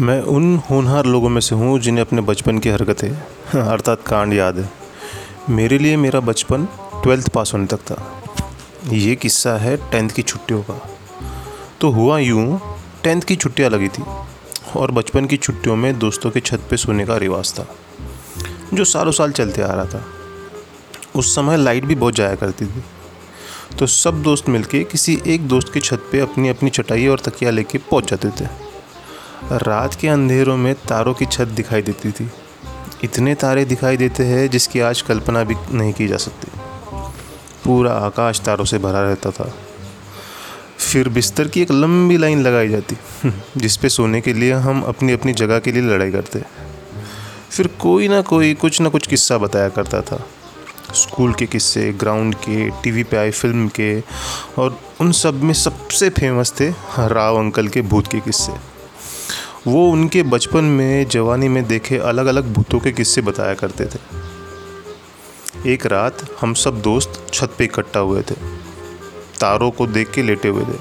मैं उन होनहार लोगों में से हूँ जिन्हें अपने बचपन की हरकतें अर्थात कांड याद है। मेरे लिए मेरा बचपन ट्वेल्थ पास होने तक था। ये किस्सा है टेंथ की छुट्टियों का। तो हुआ यूँ टेंथ की छुट्टियाँ लगी थी और बचपन की छुट्टियों में दोस्तों के छत पे सोने का रिवाज था जो सालों साल चलते आ रहा था। उस समय लाइट भी बहुत जाया करती थी। तो सब दोस्त मिलके किसी एक दोस्त की छत पे अपनी अपनी चटाई और तकिया लेके पहुँच जाते थे। रात के अंधेरों में तारों की छत दिखाई देती थी। इतने तारे दिखाई देते हैं जिसकी आज कल्पना भी नहीं की जा सकती। पूरा आकाश तारों से भरा रहता था। फिर बिस्तर की एक लंबी लाइन लगाई जाती, जिस पे सोने के लिए हम अपनी अपनी जगह के लिए लड़ाई करते। फिर कोई ना कोई कुछ ना कुछ किस्सा बताया करता था। स्कूल के किस्से, ग्राउंड के, टीवी पे आए फ़िल्म के, और उन सब में सबसे फ़ेमस थे राव अंकल के भूत के किस्से। वो उनके बचपन में, जवानी में देखे अलग अलग भूतों के किस्से बताया करते थे। एक रात हम सब दोस्त छत पे इकट्ठा हुए थे। तारों को देख के लेटे हुए थे।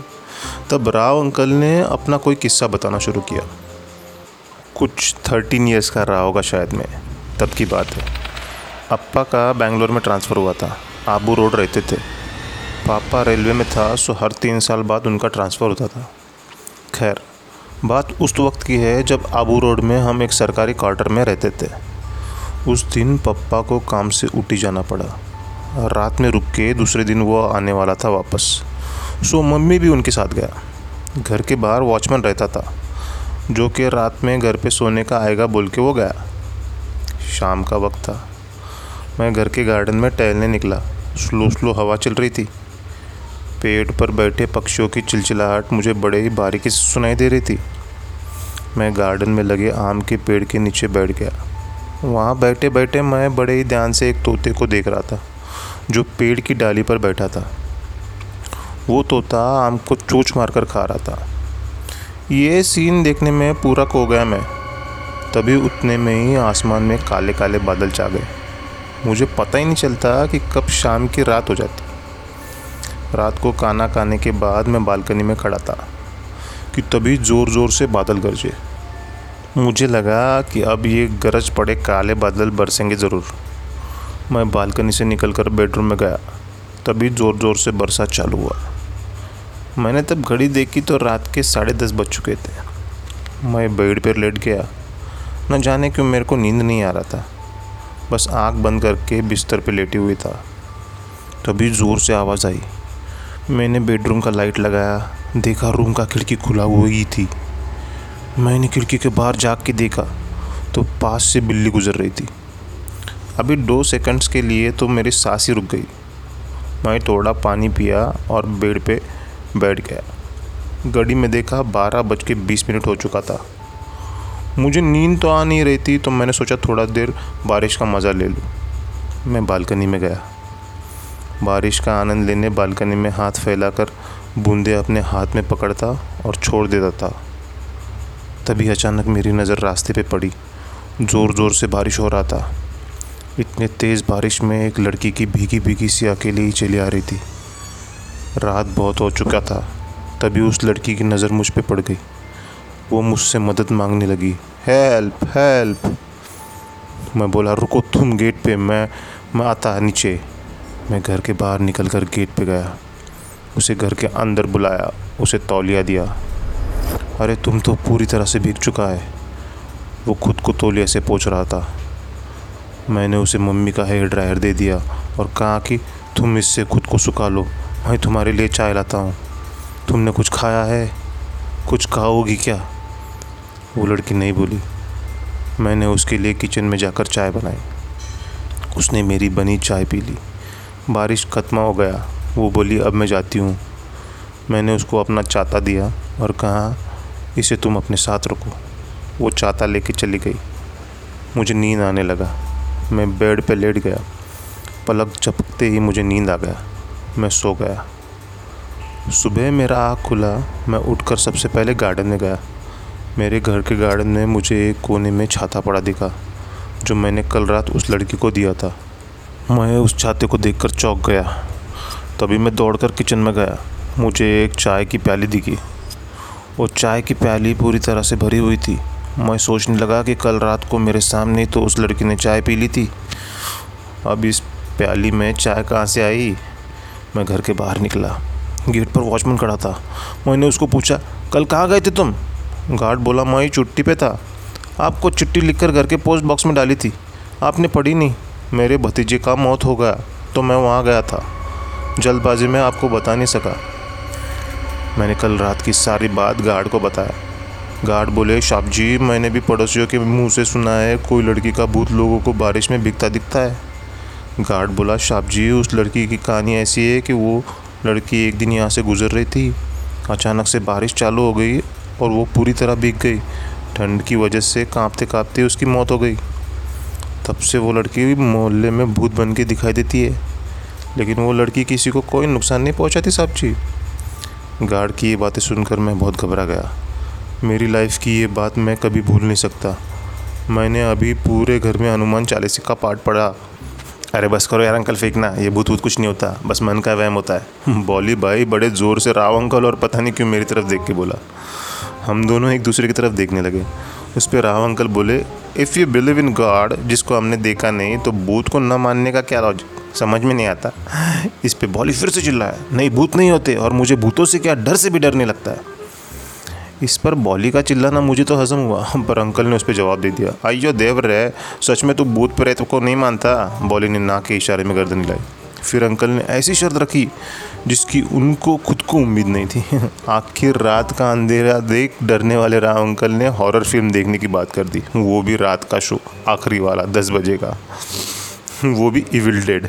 तब राव अंकल ने अपना कोई किस्सा बताना शुरू किया। कुछ थर्टीन ईयर्स का रहा होगा शायद मैं। तब की बात है। अप्पा का बेंगलोर में ट्रांसफ़र हुआ था। आबू रोड रहते थे। पापा रेलवे में था, सो हर तीन साल बाद उनका ट्रांसफ़र होता था। खैर बात उस वक्त की है जब आबू रोड में हम एक सरकारी क्वार्टर में रहते थे। उस दिन पप्पा को काम से उठी जाना पड़ा। रात में रुक के दूसरे दिन वो आने वाला था वापस। सो मम्मी भी उनके साथ गया। घर के बाहर वॉचमैन रहता था, जो कि रात में घर पे सोने का आएगा बोल के वो गया। शाम का वक्त था। मैं घर के गार्डन में टहलने निकला। स्लो स्लो हवा चल रही थी। पेड़ पर बैठे पक्षियों की चिलचिलाहट मुझे बड़े ही बारीकी से सुनाई दे रही थी। मैं गार्डन में लगे आम के पेड़ के नीचे बैठ गया। वहाँ बैठे बैठे मैं बड़े ही ध्यान से एक तोते को देख रहा था, जो पेड़ की डाली पर बैठा था। वो तोता आम को चोच मारकर खा रहा था। ये सीन देखने में पूरा खो गया मैं। तभी उतने में ही आसमान में काले काले बादल छा गए। मुझे पता ही नहीं चलता कि कब शाम की रात हो जाती। रात को खाना खाने के बाद मैं बालकनी में खड़ा था कि तभी ज़ोर ज़ोर से बादल गरजे। मुझे लगा कि अब ये गरज पड़े काले बादल बरसेंगे ज़रूर। मैं बालकनी से निकलकर बेडरूम में गया, तभी ज़ोर ज़ोर से बरसात चालू हुआ। मैंने तब घड़ी देखी तो रात के साढ़े दस बज चुके थे। मैं बेड पर लेट गया, न जाने क्यों मेरे को नींद नहीं आ रहा था। बस आँख बंद करके बिस्तर पर लेटी हुई था। तभी ज़ोर से आवाज़ आई। मैंने बेडरूम का लाइट लगाया, देखा रूम का खिड़की खुला हुई थी। मैंने खिड़की के बाहर जाग के देखा तो पास से बिल्ली गुजर रही थी। अभी दो सेकंड्स के लिए तो मेरी सांस ही रुक गई। मैं थोड़ा पानी पिया और बेड पे बैठ गया। घड़ी में देखा बारह बज के बीस मिनट हो चुका था। मुझे नींद तो आ नहीं रही थी तो मैंने सोचा थोड़ा देर बारिश का मज़ा ले लूँ। मैं बालकनी में गया। बारिश का आनंद लेने बालकनी में हाथ फैलाकर बूंदे अपने हाथ में पकड़ता और छोड़ देता था। तभी अचानक मेरी नज़र रास्ते पे पड़ी। ज़ोर ज़ोर से बारिश हो रहा था। इतने तेज़ बारिश में एक लड़की की भीगी भीगी सी अकेली ही चली आ रही थी। रात बहुत हो चुका था, तभी उस लड़की की नज़र मुझ पर पड़ गई। वो मुझसे मदद मांगने लगी, हेल्प हेल्प! मैं बोला, रुको तुम गेट पे, मैं मैं आता नीचे। मैं घर के बाहर निकल कर गेट पे गया। उसे घर के अंदर बुलाया, उसे तौलिया दिया। अरे, तुम तो पूरी तरह से भीग चुका है। वो खुद को तौलिया से पोछ रहा था। मैंने उसे मम्मी का हेयर ड्रायर दे दिया और कहा कि तुम इससे खुद को सुखा लो। मैं तुम्हारे लिए चाय लाता हूँ। तुमने कुछ खाया है? कुछ खाओगी क्या? वो लड़की नहीं बोली। मैंने उसके लिए किचन में जाकर चाय बनाई। उसने मेरी बनी चाय पी ली। बारिश ख़त्म हो गया। वो बोली, अब मैं जाती हूँ। मैंने उसको अपना चाता दिया और कहा, इसे तुम अपने साथ रखो। वो चाता लेके चली गई। मुझे नींद आने लगा। मैं बेड पे लेट गया। पलक चपकते ही मुझे नींद आ गया। मैं सो गया। सुबह मेरा आँख खुला। मैं उठकर सबसे पहले गार्डन में गया। मेरे घर के गार्डन में मुझे एक कोने में छाता पड़ा दिखा, जो मैंने कल रात उस लड़की को दिया था। मैं उस छाते को देखकर चौंक गया। तभी मैं दौड़कर किचन में गया। मुझे एक चाय की प्याली दिखी। वो चाय की प्याली पूरी तरह से भरी हुई थी। मैं सोचने लगा कि कल रात को मेरे सामने तो उस लड़की ने चाय पी ली थी। अब इस प्याली में चाय कहाँ से आई? मैं घर के बाहर निकला। गेट पर वॉचमैन खड़ा था। मैंने उसको पूछा, कल कहाँ गए थे तुम? गार्ड बोला, मैं छुट्टी पे था। आपको चिट्ठी लिखकर घर के पोस्ट बॉक्स में डाली थी। आपने पढ़ी नहीं। मेरे भतीजे का मौत हो गया तो मैं वहाँ गया था। जल्दबाजी में आपको बता नहीं सका। मैंने कल रात की सारी बात गार्ड को बताया। गार्ड बोले साहब जी, मैंने भी पड़ोसियों के मुँह से सुना है, कोई लड़की का भूत लोगों को बारिश में बिकता दिखता है। गार्ड बोला साहब जी, उस लड़की की कहानी ऐसी है कि वो लड़की एक दिन यहाँ से गुजर रही थी। अचानक से बारिश चालू हो गई और वो पूरी तरह भीग गई। ठंड की वजह से कांपते कांपते उसकी मौत हो गई। तब से वो लड़की मोहल्ले में भूत बन के दिखाई देती है। लेकिन वो लड़की किसी को कोई नुकसान नहीं पहुंचाती साहब जी गार्ड की ये बातें सुनकर मैं बहुत घबरा गया। मेरी लाइफ की ये बात मैं कभी भूल नहीं सकता। मैंने अभी पूरे घर में हनुमान चालीसा का पाठ पढ़ा। अरे बस करो यार अंकल, फेंकना। ये भूत वूत कुछ नहीं होता। बस मन का वहम होता है। बॉली भाई बड़े ज़ोर से राव अंकल और पता नहीं क्यों मेरी तरफ़ देख के बोला। हम दोनों एक दूसरे की तरफ़ देखने लगे। उस पर राव अंकल बोले if you believe in God जिसको हमने देखा नहीं तो भूत को न मानने का क्या लॉजिक समझ में नहीं आता। इस पर बॉली फिर से चिल्लाया, नहीं, भूत नहीं होते और मुझे भूतों से क्या डर से भी डरने लगता है? इस पर बॉली का चिल्लाना मुझे तो हजम हुआ, पर अंकल ने उस पर जवाब दे दिया, आइयो देव रे सच में तू भूत प्रेत को नहीं मानता? बॉली ने ना के इशारे में गर्दन हिलाई। फिर अंकल ने ऐसी शर्त रखी जिसकी उनको खुद को उम्मीद नहीं थी। आखिर रात का अंधेरा देख डरने वाले राव अंकल ने हॉरर फ़िल्म देखने की बात कर दी। वो भी रात का शो, आखिरी वाला, दस बजे का। वो भी इविल डेड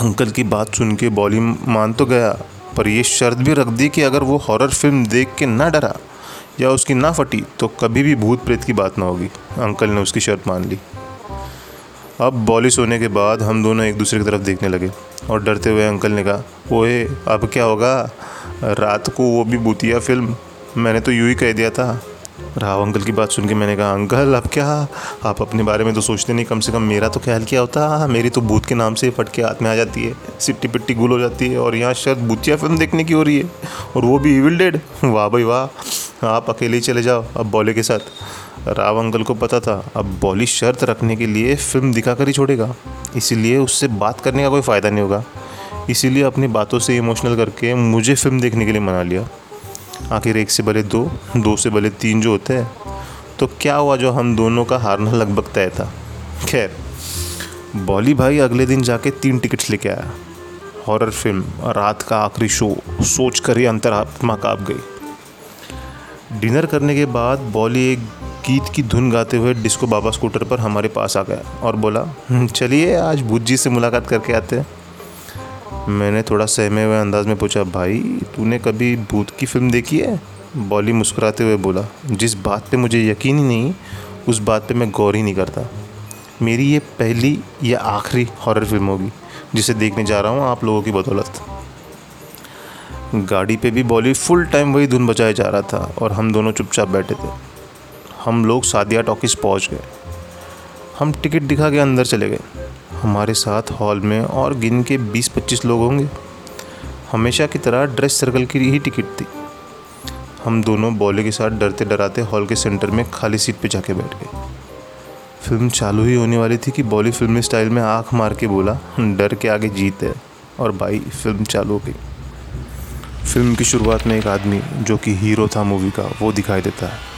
अंकल की बात सुन के बॉली मान तो गया, पर यह शर्त भी रख दी कि अगर वो हॉरर फ़िल्म देख के ना डरा या उसकी ना फटी तो कभी भी भूत प्रेत की बात ना होगी। अंकल ने उसकी शर्त मान ली। अब बॉली सोने के बाद हम दोनों एक दूसरे की तरफ़ देखने लगे और डरते हुए अंकल ने कहा, ओए, अब क्या होगा? रात को वो भी भूतिया फ़िल्म। मैंने तो यूँ ही कह दिया था। राव अंकल की बात सुन के मैंने कहा, अंकल, अब क्या? आप अपने बारे में तो सोचते नहीं, कम से कम मेरा तो ख्याल क्या होता? मेरी तो भूत के नाम से फट के हाथ में आ जाती है, सिट्टी पिट्टी गुल हो जाती है और यहाँ शायद भूतिया फ़िल्म देखने की हो रही है और वो भी इविल डेड वाह भाई वाह, आप अकेले ही चले जाओ, अब बॉले के साथ। राव अंकल को पता था, अब बॉली शर्त रखने के लिए फ़िल्म दिखा कर ही छोड़ेगा। इसीलिए उससे बात करने का कोई फ़ायदा नहीं होगा। इसीलिए अपनी बातों से इमोशनल करके मुझे फ़िल्म देखने के लिए मना लिया। आखिर एक से भले दो दो से भले तीन जो होते हैं तो क्या हुआ जो हम दोनों का हारना लगभग तय था? खैर, बॉली भाई अगले दिन जाके तीन टिकट्स लेके आया। हॉरर फ़िल्म, रात का आखिरी शो सोच कर ही अंतरात्मा काँप गई। डिनर करने के बाद बॉली एक गीत की धुन गाते हुए डिस्को बाबा स्कूटर पर हमारे पास आ गया और बोला हम्म, चलिए आज बुद्ध जी से मुलाकात करके आते हैं। मैंने थोड़ा सहमे हुए अंदाज में पूछा भाई तूने कभी भूत की फ़िल्म देखी है? बॉली मुस्कुराते हुए बोला जिस बात पे मुझे यकीन ही नहीं उस बात पे मैं गौर ही नहीं करता। मेरी ये पहली या आखिरी हॉरर फ़िल्म होगी जिसे देखने जा रहा हूँ आप लोगों की बदौलत। गाड़ी पे भी बॉली फुल टाइम वही धुन बजाया जा रहा था और हम दोनों चुपचाप बैठे थे। हम लोग सादिया टॉकीज पहुँच गए। हम टिकट दिखा के अंदर चले गए। हमारे साथ हॉल में और गिन के 20-25 लोग होंगे। हमेशा की तरह ड्रेस सर्कल की ही टिकट थी। हम दोनों बॉले के साथ डरते डराते हॉल के सेंटर में खाली सीट पे जाके बैठ गए। फ़िल्म चालू ही होने वाली थी कि बॉली फिल्मी स्टाइल में आँख मार के बोला, डर के आगे जीत है। और भाई, फ़िल्म चालू हो गई। फ़िल्म की शुरुआत में एक आदमी जो कि हीरो था मूवी का, वो दिखाई देता है।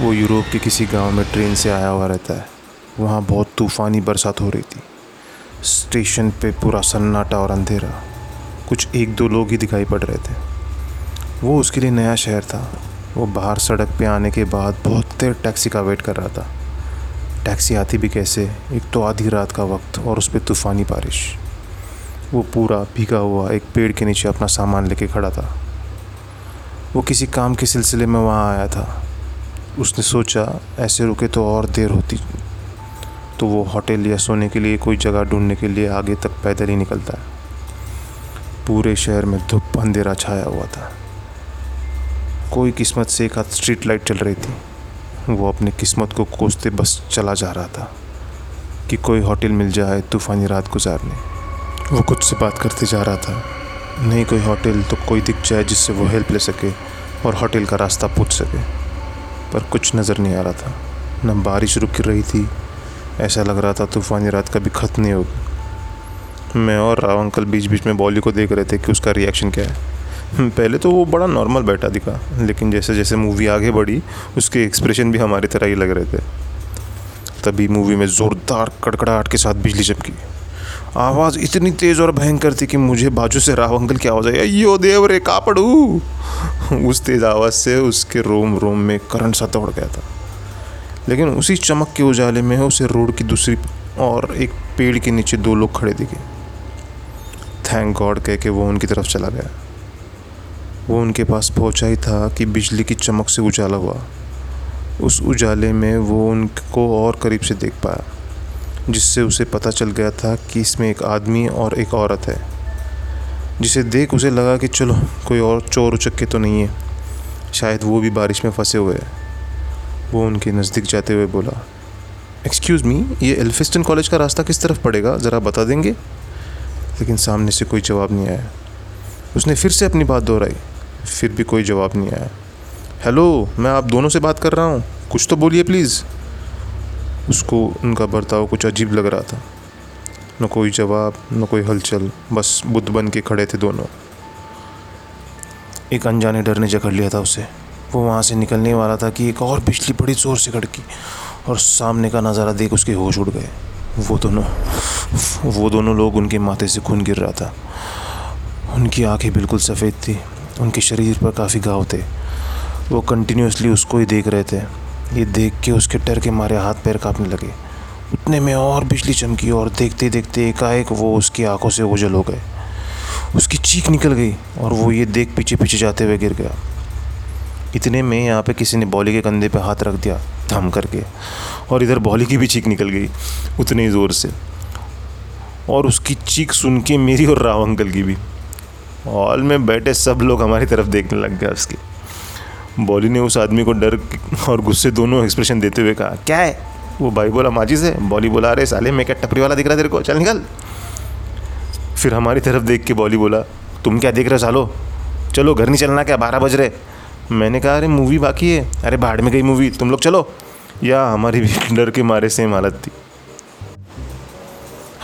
वो यूरोप के किसी गाँव में ट्रेन से आया हुआ रहता है। वहाँ बहुत तूफ़ानी बरसात हो रही थी। स्टेशन पे पूरा सन्नाटा और अंधेरा। कुछ एक दो लोग ही दिखाई पड़ रहे थे। वो उसके लिए नया शहर था। वो बाहर सड़क पे आने के बाद बहुत देर टैक्सी का वेट कर रहा था। टैक्सी आती भी कैसे? एक तो आधी रात का वक्त और उस पर तूफ़ानी बारिश। वो पूरा भीगा हुआ एक पेड़ के नीचे अपना सामान लेके खड़ा था। वो किसी काम के सिलसिले में वहाँ आया था। उसने सोचा, ऐसे रुके तो और देर होती। तो वो होटल या सोने के लिए कोई जगह ढूँढने के लिए आगे तक पैदल ही निकलता। है पूरे शहर में धुप अंधेरा छाया हुआ था। कोई किस्मत से एक हाथ स्ट्रीट लाइट चल रही थी। वो अपनी किस्मत को कोसते बस चला जा रहा था कि कोई होटल मिल जाए तूफ़ानी रात गुजारने। वो खुद से बात करते जा रहा था। नहीं कोई होटल तो कोई दिख जाए जिससे वो हेल्प ले सके और होटल का रास्ता पूछ सके। पर कुछ नज़र नहीं आ रहा था। न बारिश रुक रही थी। ऐसा लग रहा था तूफ़ानी रात कभी ख़त्म नहीं होगी। मैं और राव अंकल बीच बीच में बॉली को देख रहे थे कि उसका रिएक्शन क्या है। पहले तो वो बड़ा नॉर्मल बैठा दिखा, लेकिन जैसे जैसे मूवी आगे बढ़ी, उसके एक्सप्रेशन भी हमारी तरह ही लग रहे थे। तभी मूवी में ज़ोरदार कड़कड़ाहट के साथ बिजली चमकी। आवाज़ इतनी तेज़ और भयंकर थी कि मुझे बाजू से राव अंकल की आवाज़ आई अयो देव रे, का पड़ू उस तेज़ आवाज़ से उसके रोम रोम में करंट सा दौड़ गया था। लेकिन उसी चमक के उजाले में उसे रोड की दूसरी और एक पेड़ के नीचे दो लोग खड़े दिखे। थैंक गॉड कह के वो उनकी तरफ़ चला गया। वो उनके पास पहुँचा ही था कि बिजली की चमक से उजाला हुआ। उस उजाले में वो उनको और करीब से देख पाया। जिससे उसे पता चल गया था कि इसमें एक आदमी और एक औरत है। जिसे देख उसे लगा कि चलो, कोई और चोर उचक्के तो नहीं है। शायद वो भी बारिश में फंसे हुए हैं। वो उनके नज़दीक जाते हुए बोला एक्सक्यूज़ मी ये एल्फिस्टन कॉलेज का रास्ता किस तरफ़ पड़ेगा? ज़रा बता देंगे? लेकिन सामने से कोई जवाब नहीं आया। उसने फिर से अपनी बात दोहराई। फिर भी कोई जवाब नहीं आया। हेलो मैं आप दोनों से बात कर रहा हूँ। कुछ तो बोलिए प्लीज़ उसको, उनका बर्ताव कुछ अजीब लग रहा था। न कोई जवाब, न कोई हलचल, बस बुद्ध बन के खड़े थे दोनों। एक अनजाने डर ने जकड़ लिया था उसे। वो वहाँ से निकलने वाला था कि एक और बिजली बड़ी ज़ोर से खड़की और सामने का नज़ारा देख उसके होश उड़ गए। वो दोनों वो दोनों लोग उनके माथे से खून गिर रहा था। उनकी आँखें बिल्कुल सफ़ेद थी। उनके शरीर पर काफ़ी घाव थे। वो कंटिन्यूसली उसको ही देख रहे थे। ये देख के उसके डर के मारे हाथ पैर कांपने लगे। उतने में और बिजली चमकी और देखते देखते एकाएक वो उसकी आँखों से ओझल हो गए। उसकी चीख निकल गई और वो ये देख पीछे पीछे जाते हुए गिर गया। इतने में यहाँ पे किसी ने बॉली के कंधे पे हाथ रख दिया, थम करके, और इधर बॉली की भी चीख निकल गई उतनी ज़ोर से। और उसकी चीख सुन के मेरी और राव अंकल की भी। हॉल में बैठे सब लोग हमारी तरफ़ देखने लग गए उसकी। बॉली ने उस आदमी को डर और गुस्से दोनों एक्सप्रेशन देते हुए कहा, क्या है? वो भाई बोला माजी से बॉली बोला, अरे साले, मैं क्या टपरी वाला दिख रहा तेरे को? चल निकल। फिर हमारी तरफ़ देख के बॉली बोला, तुम क्या देख रहे हो सालो? चलो, घर नहीं चलना क्या? बारह बज रहे। मैंने कहा, अरे मूवी बाकी है। अरे, भाड़ में गई मूवी तुम लोग चलो। या हमारी भी डर के मारे सेम हालत थी।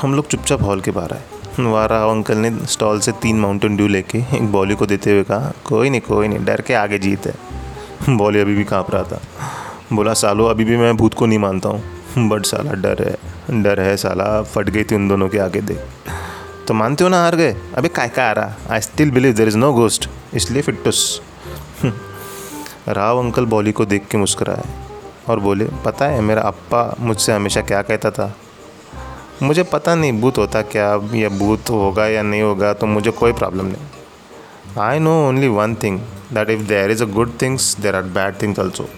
हम लोग चुपचाप हॉल के बाहर आए। वारा अंकल ने स्टॉल से तीन माउंटेन ड्यू लेके एक बॉली को देते हुए कहा, कोई नहीं कोई नहीं, डर के आगे जीत है। बॉली अभी भी काँप रहा था। बोला, सालो, अभी भी मैं भूत को नहीं मानता हूँ। बट साला डर है डर है साला, फट गई थी उन दोनों के आगे देख। तो मानते हो ना, हार गए? अबे, काय का आ रहा? I still believe there is no ghost इसलिए फिटुस राव अंकल बॉली को देख के मुस्कुराए और बोले, पता है, मेरा अप्पा मुझसे हमेशा क्या कहता था? मुझे पता नहीं, भूत होता क्या? या भूत होगा या नहीं होगा तो मुझे कोई प्रॉब्लम नहीं। I know only one thing that if there is a good things there are bad things also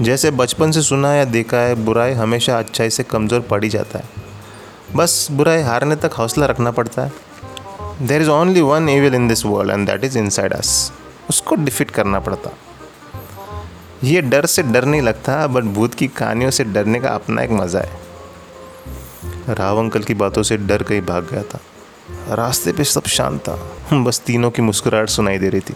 जैसे बचपन से सुना या देखा है, बुराई हमेशा अच्छाई से कमज़ोर पड़ ही जाता है। बस बुराई हारने तक हौसला रखना पड़ता है। There is only one evil in this world and that is inside us उसको डिफीट करना पड़ता। ये डर से डर नहीं लगता बट भूत की कहानियों से डरने का अपना एक मज़ा है। राव अंकल की बातों से डर कहीं भाग गया था। रास्ते पे सब शांत था। बस तीनों की मुस्कुराहट सुनाई दे रही थी।